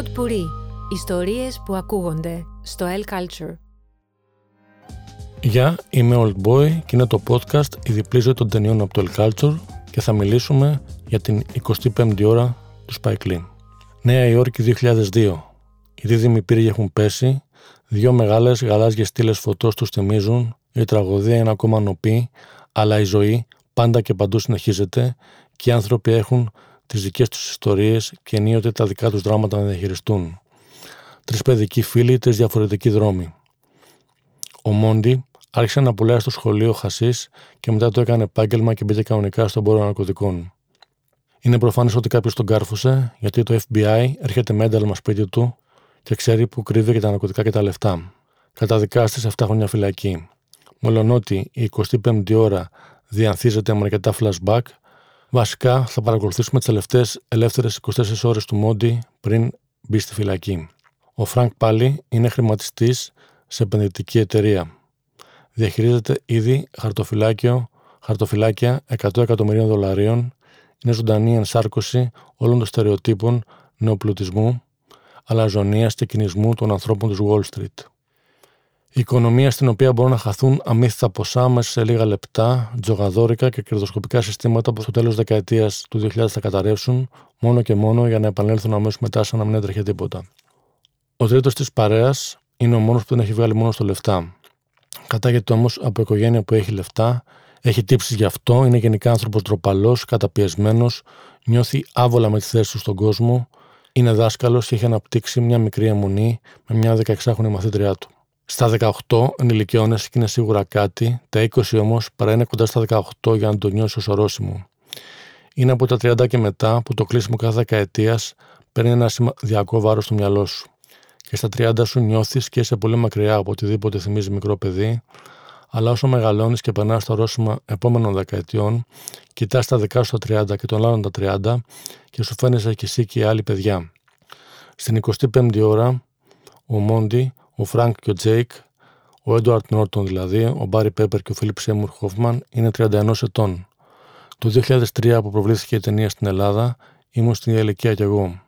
Pod Puri. Ιστορίες που ακούγονται στο El Culture. Γεια, είμαι Old Boy και είναι το podcast «Η διπλή ζωή των ταινιών από το El Culture» και θα μιλήσουμε για την 25η ώρα του Spike Lee. Νέα Υόρκη 2002. Οι δίδυμοι πύργοι έχουν πέσει, δύο μεγάλες γαλάζιες στήλες φωτός τους θυμίζουν, η τραγωδία είναι ακόμα νοπή, αλλά η ζωή πάντα και παντού συνεχίζεται και οι άνθρωποι έχουν τι δικές τους ιστορίες και ενίοτε τα δικά τους δράματα να διαχειριστούν. Τρεις παιδικοί φίλοι, τρεις διαφορετικοί δρόμοι. Ο Μόντι άρχισε να πουλάει στο σχολείο χασίς και μετά το έκανε επάγγελμα και μπήκε κανονικά στον πόρο ναρκωτικών. Είναι προφανές ότι κάποιος τον κάρφωσε, γιατί το FBI έρχεται με ένταλμα σπίτι του και ξέρει που κρύβει και τα ναρκωτικά και τα λεφτά. Καταδικάστη σε 7 χρόνια φυλακή. Μολονότι η 25η ώρα διανθίζεται με αρκετά flashback, βασικά θα παρακολουθήσουμε τις τελευταίες ελεύθερες 24 ώρες του Μόντι πριν μπει στη φυλακή. Ο Φρανκ πάλι είναι χρηματιστής σε επενδυτική εταιρεία. Διαχειρίζεται ήδη χαρτοφυλάκιο, χαρτοφυλάκια 100 εκατομμυρίων δολαρίων, είναι ζωντανή ενσάρκωση όλων των στερεοτύπων νεοπλουτισμού, αλαζονίας και κυνισμού των ανθρώπων του Wall Street. Η οικονομία στην οποία μπορούν να χαθούν αμύθιτα ποσά μέσα σε λίγα λεπτά, τζογαδόρικα και κερδοσκοπικά συστήματα που στο τέλος δεκαετίας του 2000 θα καταρρεύσουν μόνο και μόνο για να επανέλθουν αμέσως μετά σαν να μην έτρεχε τίποτα. Ο τρίτος της παρέας είναι ο μόνος που δεν έχει βγάλει μόνο στο λεφτά. Κατάγεται όμως από οικογένεια που έχει λεφτά, έχει τύψεις γι' αυτό, είναι γενικά άνθρωπος τροπαλό, καταπιεσμένος, νιώθει άβολα με τη θέση του στον κόσμο, είναι δάσκαλος και έχει αναπτύξει μια μικρή αιμονή με μια 16χρονη μαθήτριά του. Στα 18 ενηλικιώνεσαι και είναι σίγουρα κάτι, τα 20 όμως παρά είναι κοντά στα 18 για να το νιώσεις ως ορόσημο. Είναι από τα 30 και μετά που το κλείσιμο κάθε δεκαετίας παίρνει ένα σημαντικό βάρος στο μυαλό σου. Και στα 30 σου νιώθεις και είσαι πολύ μακριά από οτιδήποτε θυμίζει μικρό παιδί, αλλά όσο μεγαλώνεις και περνάς στο ορόσημα επόμενων δεκαετιών, κοιτάς τα δικά σου τα 30 και των άλλων τα 30 και σου φαίνεσαι και εσύ και οι άλλοι παιδιά. Στην 25η ώρα, ο Μόντι ο Φρανκ και ο Τζέικ, ο Έντουαρντ Νόρτον δηλαδή, ο Μπάρι Πέπερ και ο Φίλιπ Σέμουρ Χόφμαν είναι 31 ετών. Το 2003 που προβλήθηκε η ταινία στην Ελλάδα, ήμουν στην ίδια ηλικία κι εγώ.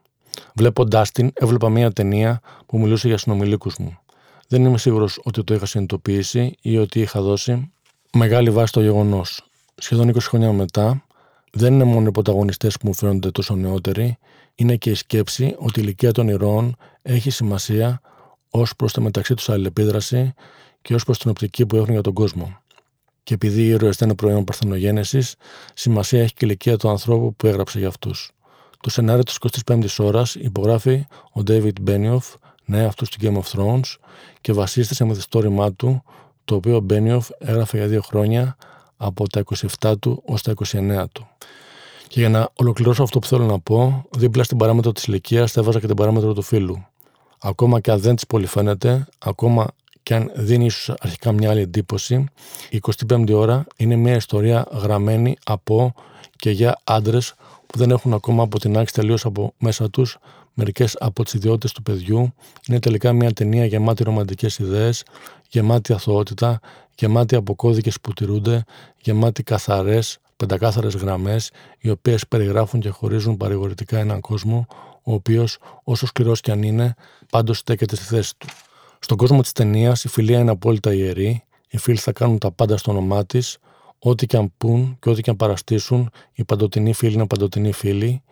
Βλέποντάς την, έβλεπα μια ταινία που μιλούσε για συνομιλίκους μου. Δεν είμαι σίγουρος ότι το είχα συνειδητοποιήσει ή ότι είχα δώσει μεγάλη βάση στο γεγονός. Σχεδόν 20 χρόνια μετά, δεν είναι μόνο οι πρωταγωνιστές που μου φαίνονται τόσο νεότεροι, είναι και η σκέψη ότι η ηλικία των ηρώων έχει σημασία ως προς τη μεταξύ τους αλληλεπίδραση και ως προς την οπτική που έχουν για τον κόσμο. Και επειδή οι ήρωες δεν είναι προϊόν παρθενογένεσης, σημασία έχει και η ηλικία του ανθρώπου που έγραψε για αυτούς. Το σενάριο της 25η ώρας υπογράφει ο David Benioff, νέα αυτού του Game of Thrones, και βασίζεται σε μυθιστόρημά του, το οποίο ο Benioff έγραφε για δύο χρόνια από τα 27 του ως τα 29 του. Και για να ολοκληρώσω αυτό που θέλω να πω, δίπλα στην παράμετρο της ηλικίας θα έβαζα και την παράμετρο του φίλου ακόμα και αν δεν της πολύ φαίνεται, ακόμα και αν δίνει ίσως αρχικά μια άλλη εντύπωση, η 25η ώρα είναι μια ιστορία γραμμένη από και για άντρες που δεν έχουν ακόμα αποτινάξει τελείως από μέσα τους μερικές από τις ιδιότητες του παιδιού. Είναι τελικά μια ταινία γεμάτη ρομαντικές ιδέες, γεμάτη αθωότητα, γεμάτη από κώδικε που τηρούνται, γεμάτη καθαρές, πεντακάθαρες γραμμές, οι οποίες περιγράφουν και χωρίζουν παρηγορητικά έναν κόσμο, ο οποίος, όσο σκληρός κι αν είναι, πάντως στέκεται στη θέση του. Στον κόσμο της ταινίας, η φιλία είναι απόλυτα ιερή, οι φίλοι θα κάνουν τα πάντα στο όνομά της, ό,τι και αν πούν και ό,τι και αν παραστήσουν, οι παντοτινοί φίλοι είναι παντοτινοί φίλοι,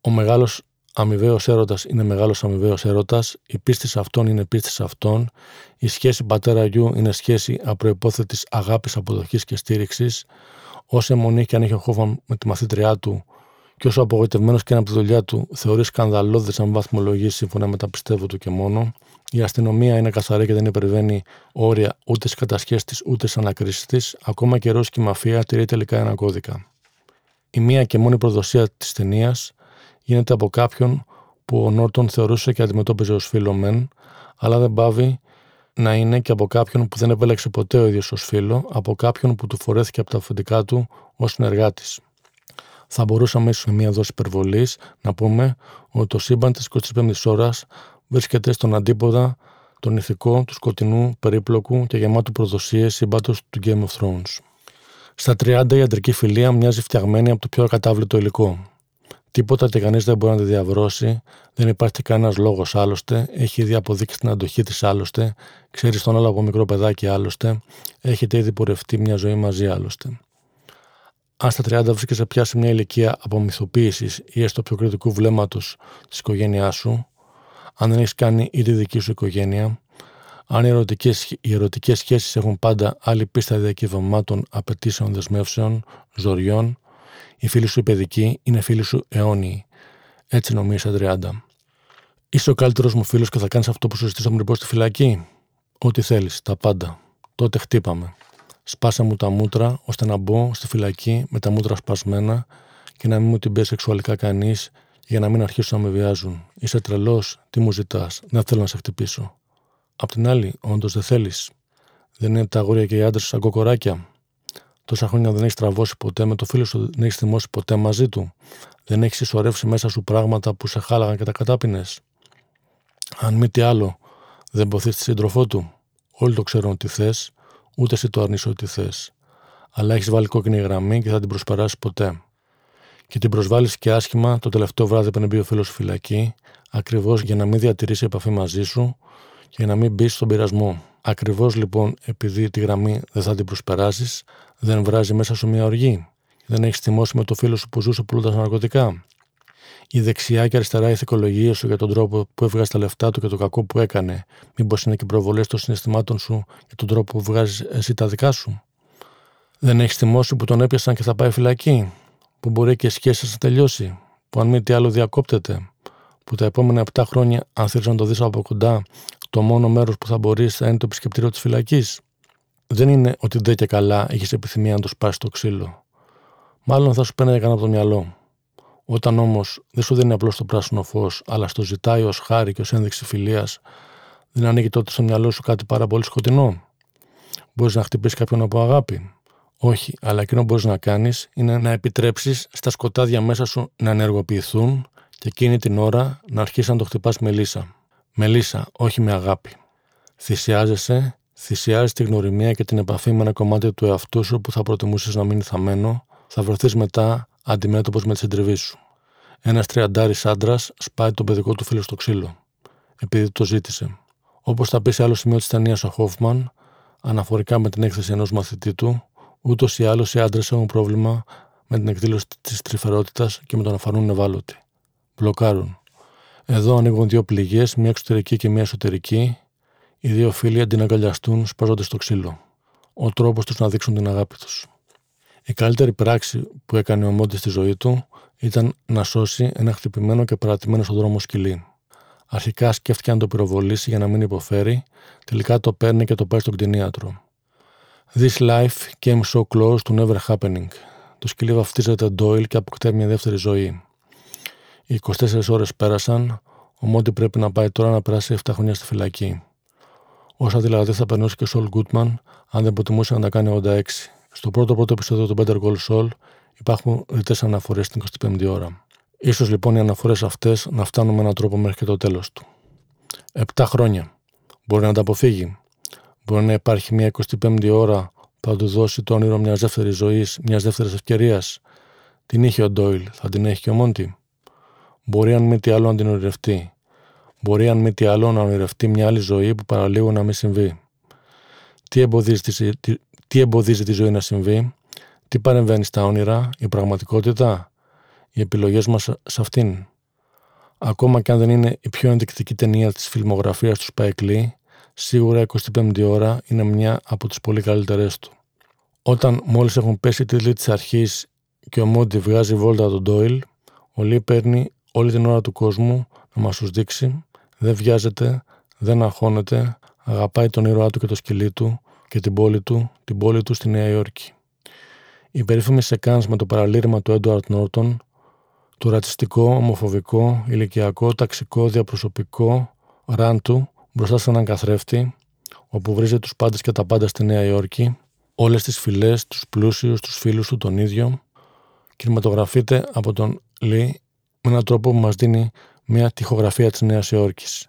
ο μεγάλος αμοιβαίος έρωτας είναι μεγάλος αμοιβαίος έρωτας, η πίστη σε αυτόν είναι πίστη σε αυτόν, η σχέση πατέρα-γιου είναι σχέση απροπόθετη αγάπης, αποδοχής και στήριξης, όση αιμονή και αν έχει ο Χόφαν με τη μαθήτριά του, και όσο απογοητευμένος και είναι από τη δουλειά του, θεωρεί σκανδαλώδε αν βαθμολογείς σύμφωνα με τα πιστεύω του και μόνο. Η αστυνομία είναι καθαρή και δεν υπερβαίνει όρια ούτε στις κατασχέσεις τη ούτε στις ανακρίσεις της. Ακόμα και η ρώσικη μαφία τηρεί τελικά ένα κώδικα. Η μία και μόνη προδοσία της ταινίας γίνεται από κάποιον που ο Νόρτον θεωρούσε και αντιμετώπιζε ως φίλο μεν, αλλά δεν πάβει να είναι και από κάποιον που δεν επέλεξε ποτέ ο ίδιος ως φίλο, από κάποιον που του φορέθηκε από τα αφεντικά του ως συνεργάτης θα μπορούσαμε ίσως με μία δόση υπερβολής να πούμε ότι το σύμπαν της 25η ώρας βρίσκεται στον αντίποδα τον ηθικό του σκοτεινού, περίπλοκου και γεμάτου προδοσίες σύμπαντος του Game of Thrones. Στα 30 η αντρική φιλία μοιάζει φτιαγμένη από το πιο ακατάβλητο υλικό. Τίποτα και κανείς δεν μπορεί να τη διαβρώσει, δεν υπάρχει κανένας λόγος άλλωστε, έχει ήδη αποδείξει την αντοχή της άλλωστε, ξέρει τον άλλο από μικρό παιδάκι άλλωστε, έχετε ήδη πορευτεί μια ζωή μαζί άλλωστε. Αν στα 30 βρίσκεσαι πια σε μια ηλικία απομυθοποίησης ή έστω πιο κριτικού βλέμματος της οικογένειάς σου, αν δεν έχεις κάνει ήδη δική σου οικογένεια, αν οι ερωτικές οι ερωτικές σχέσεις έχουν πάντα άλλη πίστα διακυβευμάτων, απαιτήσεων, δεσμεύσεων, ζωριών, οι φίλοι σου οι παιδικοί είναι φίλοι σου αιώνιοι. Έτσι νομίζεις 30. Είσαι ο καλύτερος μου φίλος και θα κάνεις αυτό που σου ζητήσω πριν πω στη φυλακή; Ό,τι θέλεις, τα πάντα. Τότε χτύπαμε. Σπάσε μου τα μούτρα ώστε να μπω στη φυλακή με τα μούτρα σπασμένα και να μην μου την πεις σεξουαλικά κανείς για να μην αρχίσουν να με βιάζουν. Είσαι τρελός, τι μου ζητάς, δεν θέλω να σε χτυπήσω. Απ' την άλλη, όντως δεν θέλεις. Δεν είναι τα αγόρια και οι άντρες σαν κοκοράκια. Τόσα χρόνια δεν έχεις τραβώσει ποτέ με το φίλο σου, δεν έχεις θυμώσει ποτέ μαζί του. Δεν έχεις συσσωρεύσει μέσα σου πράγματα που σε χάλαγαν και τα κατάπινες. Αν μη τι άλλο, δεν ποθείς τη σύντροφό του. Όλοι το ξέρουν ότι θες, ούτε εσύ το αρνείσαι ότι θες. Αλλά έχεις βάλει κόκκινη γραμμή και θα την προσπεράσεις ποτέ. Και την προσβάλλεις και άσχημα το τελευταίο βράδυ που μπει ο φίλος σου φυλακή, ακριβώς για να μην διατηρήσει επαφή μαζί σου και για να μην μπει στον πειρασμό. Ακριβώς λοιπόν επειδή τη γραμμή δεν θα την προσπεράσεις, δεν βράζει μέσα σου μια οργή. Δεν έχεις θυμώσει με το φίλο σου που ζούσε πουλώντα ναρκωτικά. Η δεξιά και αριστερά ηθικολογία σου για τον τρόπο που έβγαζε τα λεφτά του και το κακό που έκανε, μήπως είναι και προβολές των συναισθημάτων σου για τον τρόπο που βγάζεις εσύ τα δικά σου; Δεν έχεις θυμώσει που τον έπιασαν και θα πάει φυλακή, που μπορεί και η σχέση να τελειώσει, που αν μη τι άλλο διακόπτεται, που τα επόμενα 7 χρόνια, αν θέλεις να το δεις από κοντά, το μόνο μέρος που θα μπορείς θα είναι το επισκεπτήριο της φυλακής; Δεν είναι ότι δεν και καλά έχεις επιθυμία να το σπάσεις το ξύλο. Μάλλον θα σου παίρνει κανένα από το μυαλό. Όταν όμως δεν σου δίνει απλώς το πράσινο φως, αλλά στο ζητάει ως χάρη και ως ένδειξη φιλίας, δεν ανοίγει τότε στο μυαλό σου κάτι πάρα πολύ σκοτεινό. Μπορείς να χτυπήσεις κάποιον από αγάπη. Όχι, αλλά εκείνο που μπορείς να κάνεις είναι να επιτρέψεις στα σκοτάδια μέσα σου να ενεργοποιηθούν και εκείνη την ώρα να αρχίσεις να το χτυπάς με λύσα. Με λύσα, όχι με αγάπη. Θυσιάζεσαι θυσιάζεις τη γνωριμία και την επαφή με ένα κομμάτι του εαυτού σου που θα προτιμούσες να μείνει θαμένο, θα βρεθείς μετά αντιμέτωπος με τη συντριβή σου. Ένας τριαντάρης άντρας σπάει τον παιδικό του φίλο στο ξύλο, επειδή το ζήτησε. Όπως θα πει σε άλλο σημείο της ταινίας ο Χόφμαν, αναφορικά με την έκθεση ενός μαθητή του, ούτως ή άλλως οι άντρες έχουν πρόβλημα με την εκδήλωση της τρυφερότητας και με το να φανούν ευάλωτοι. Μπλοκάρουν. Εδώ ανοίγουν δύο πληγές, μία εξωτερική και μία εσωτερική, οι δύο φίλοι αντί να αγκαλιαστούν, σπάζονται στο ξύλο. Ο τρόπος τους να δείξουν την αγάπη τους. Η καλύτερη πράξη που έκανε ο Μόντι στη ζωή του ήταν να σώσει ένα χτυπημένο και παρατημένο στον δρόμο σκυλί. Αρχικά σκέφτηκε να το πυροβολήσει για να μην υποφέρει, τελικά το παίρνει και το πάει στον κτηνίατρο. This life came so close to never happening. Το σκυλί βαφτίζεται Doyle και αποκτάει μια δεύτερη ζωή. Οι 24 ώρες πέρασαν, ο Μόντι πρέπει να πάει τώρα να περάσει 7 χρόνια στη φυλακή. Όσα δηλαδή θα περνούσε και ο Σολ Γκούτμαν αν δεν προτιμούσε να τα κάνει 86. Στο πρώτο πρώτο επεισόδιο του Better Call Saul υπάρχουν ρητές αναφορές στην 25η ώρα. σω λοιπόν οι αναφορές αυτές να φτάνουν με έναν τρόπο μέχρι και το τέλος του. Επτά χρόνια. Μπορεί να τα αποφύγει. Μπορεί να υπάρχει μια 25η ώρα που θα του δώσει το όνειρο μιας δεύτερης ζωής, μιας δεύτερης ευκαιρίας. Την είχε ο Ντόιλ, θα την έχει και ο Μόντι. Μπορεί αν μη τι άλλο να την ονειρευτεί μπορεί αν μη τι άλλο να ονειρευτεί μια άλλη ζωή που παραλίγο να μην συμβεί. Τι εμποδίζει, τη, τι, τι εμποδίζει τη ζωή να συμβεί, τι παρεμβαίνει στα όνειρα, η πραγματικότητα, οι επιλογές μας σε αυτήν. Ακόμα και αν δεν είναι η πιο ενδεικτική ταινία της φιλμογραφίας του Σπαϊκλή, σίγουρα 25η ώρα είναι μια από τις πολύ καλύτερες του. Όταν μόλις έχουν πέσει οι τίτλοι της αρχής και ο Μόντι βγάζει βόλτα τον Ντόιλ, ο Λί παίρνει όλη την ώρα του κόσμου να μας τους δείξει δεν βιάζεται, δεν αγχώνεται, αγαπάει τον ήρωά του και το σκυλί του και την πόλη του, την πόλη του στη Νέα Υόρκη. Η περίφημη σεκάνς με το παραλήρημα του Έντουαρτ Νόρτον, το ρατσιστικό, ομοφοβικό, ηλικιακό, ταξικό, διαπροσωπικό ραν του μπροστά σε έναν καθρέφτη, όπου βρίζει τους πάντες και τα πάντα στη Νέα Υόρκη, όλες τις φυλές, τους πλούσιους, τους φίλους του τον ίδιο, κινηματογραφείται από τον Λί με έναν τρόπο που μας δίνει μια τυχογραφία της Νέας Υόρκης.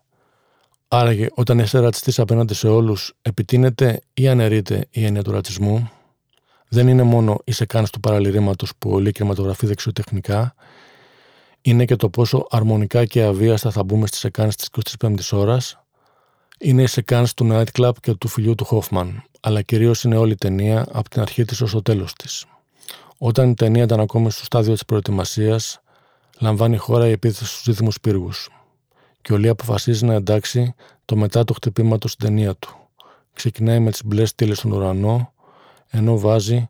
Άραγε, όταν είσαι ρατσιστής απέναντι σε όλους, επιτείνεται ή αναιρείται η έννοια του ρατσισμού; Δεν είναι μόνο η σε κάνεις του παραλυρήματος που ολεί κινηματογραφεί δεξιοτεχνικά. είναι και το πόσο αρμονικά και αβίαστα θα μπούμε στις εκάνες της 25ης ώρας. Είναι η σεκάνς του nightclub και του φιλιού του Hoffman, αλλά κυρίως είναι όλη η ταινία από την αρχή της ως το τέλος της. Όταν η ταινία ήταν ακόμη στο στάδιο της προετοιμασίας, λαμβάνει η χώρα η επίθεση στους δίθυμους πύργους και ο Λί αποφασίζει να εντάξει το μετά του χτυπήματο στην ταινία του. Ξεκινάει με τις μπλε στήλες στον ουρανό, ενώ βάζει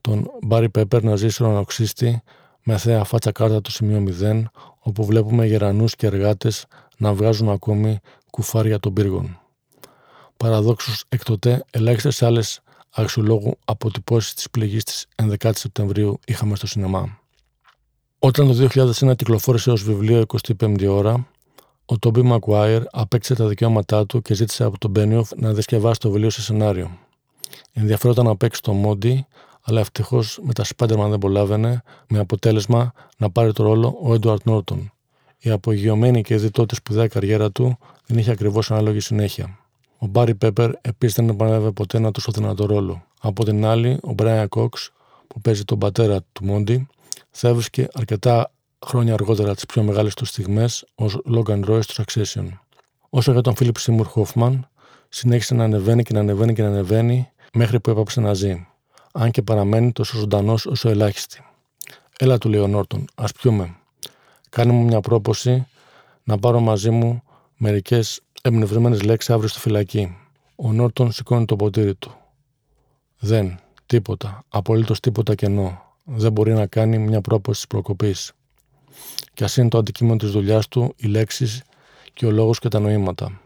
τον Μπάρι Πέπερ να ζει στον ανοξύστη με θέα φάτσα κάρτα του σημείο 0, όπου βλέπουμε γερανούς και εργάτες να βγάζουν ακόμη κουφάρια των πύργων. Παραδόξως εκτοτέ ελάχιστες άλλες αξιολόγου αποτυπώσεις της πληγής της 11 Σεπτεμβρίου είχαμε στο σινεμά. Όταν το 2001 κυκλοφόρησε ως βιβλίο 25η ώρα, ο Τόμπι Μακουάιρ απέκτησε τα δικαιώματά του και ζήτησε από τον Μπένιοφ να διασκευάσει το βιβλίο σε σενάριο. Ενδιαφέρονταν να παίξει το Μόντι, αλλά ευτυχώς με τα Spider-Man δεν προλάβαινε, με αποτέλεσμα να πάρει το ρόλο ο Έντουαρτ Νόρτον. Η απογειωμένη και δει τότε σπουδαία καριέρα του δεν είχε ακριβώς ανάλογη συνέχεια. Ο Μπάρι Πέπερ επίσης δεν επανέλαβε ποτέ ένα τόσο δυνατό ρόλο. Από την άλλη, ο Μπράιν Κόξ, που παίζει τον πατέρα του Μόντι, θα έβρισκε αρκετά χρόνια αργότερα τις πιο μεγάλες του στιγμές ως Logan Roy στο Succession. Όσο για τον Φίλιπ Σίμουρ Χόφμαν, συνέχισε να ανεβαίνει και να ανεβαίνει και να ανεβαίνει μέχρι που έπαψε να ζει. Αν και παραμένει τόσο ζωντανός όσο ελάχιστη. Έλα του λέει ο Νόρτον, ας πιούμε. Κάνε μου μια πρόποση να πάρω μαζί μου μερικές εμπνευσμένες λέξεις αύριο στη φυλακή. Ο Νόρτον σηκώνει το ποτήρι του. Δεν, τίποτα, απολύτως τίποτα κενό. Δεν μπορεί να κάνει μια πρόποση της προκοπής και ας είναι το αντικείμενο της δουλειάς του οι λέξεις και ο λόγος και τα νοήματα.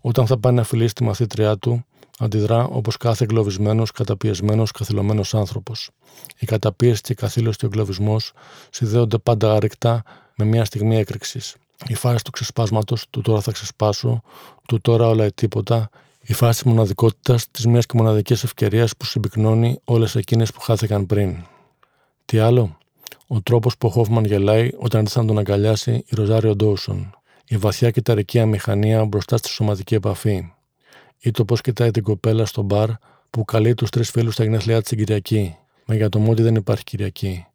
Όταν θα πάει να φιλήσει τη μαθήτριά του, αντιδρά όπως κάθε εγκλωβισμένος, καταπιεσμένος, καθυλωμένος άνθρωπος. Η καταπίεση και η καθήλωση και ο εγκλωβισμός συνδέονται πάντα άρρηκτα με μια στιγμή έκρηξης. Η φάση του ξεσπάσματος, του τώρα θα ξεσπάσω, του τώρα όλα ή τίποτα, η φάση της μοναδικότητας, της μιας και μοναδικής ευκαιρίας που συμπυκνώνει όλες εκείνες που χάθηκαν πριν. Τι άλλο, ο τρόπος που ο Χόφμαν γελάει όταν ήρθε να τον αγκαλιάσει η Ροζάριο Ντόουσον. Η βαθιά κυταρική αμηχανία μπροστά στη σωματική επαφή. Ή το πώς κοιτάει την κοπέλα στο μπαρ που καλεί τους τρεις φίλους στα γενέθλιά της την Κυριακή. Μα για το Μόντι δεν υπάρχει Κυριακή.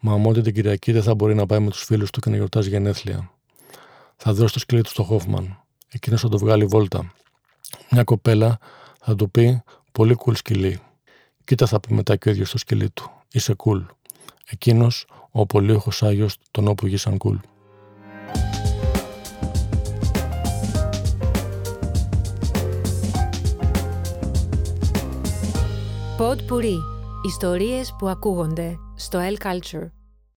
Μα ο Μόντι την Κυριακή δεν θα μπορεί να πάει με τους φίλους του και να γιορτάζει γενέθλια. Θα δώσει το σκυλί του στο Χόφμαν. Εκείνος θα το βγάλει βόλτα. Μια κοπέλα θα του πει πολύ cool σκυλί. Κοίτα θα πει μετά και ο ίδιος στο σκυλί του. Είσαι cool εκείνος ο πολύοχος Άγιος τον όπου γήσαν κουλ. Pod Puri. Ιστορίες που ακούγονται στο El Culture.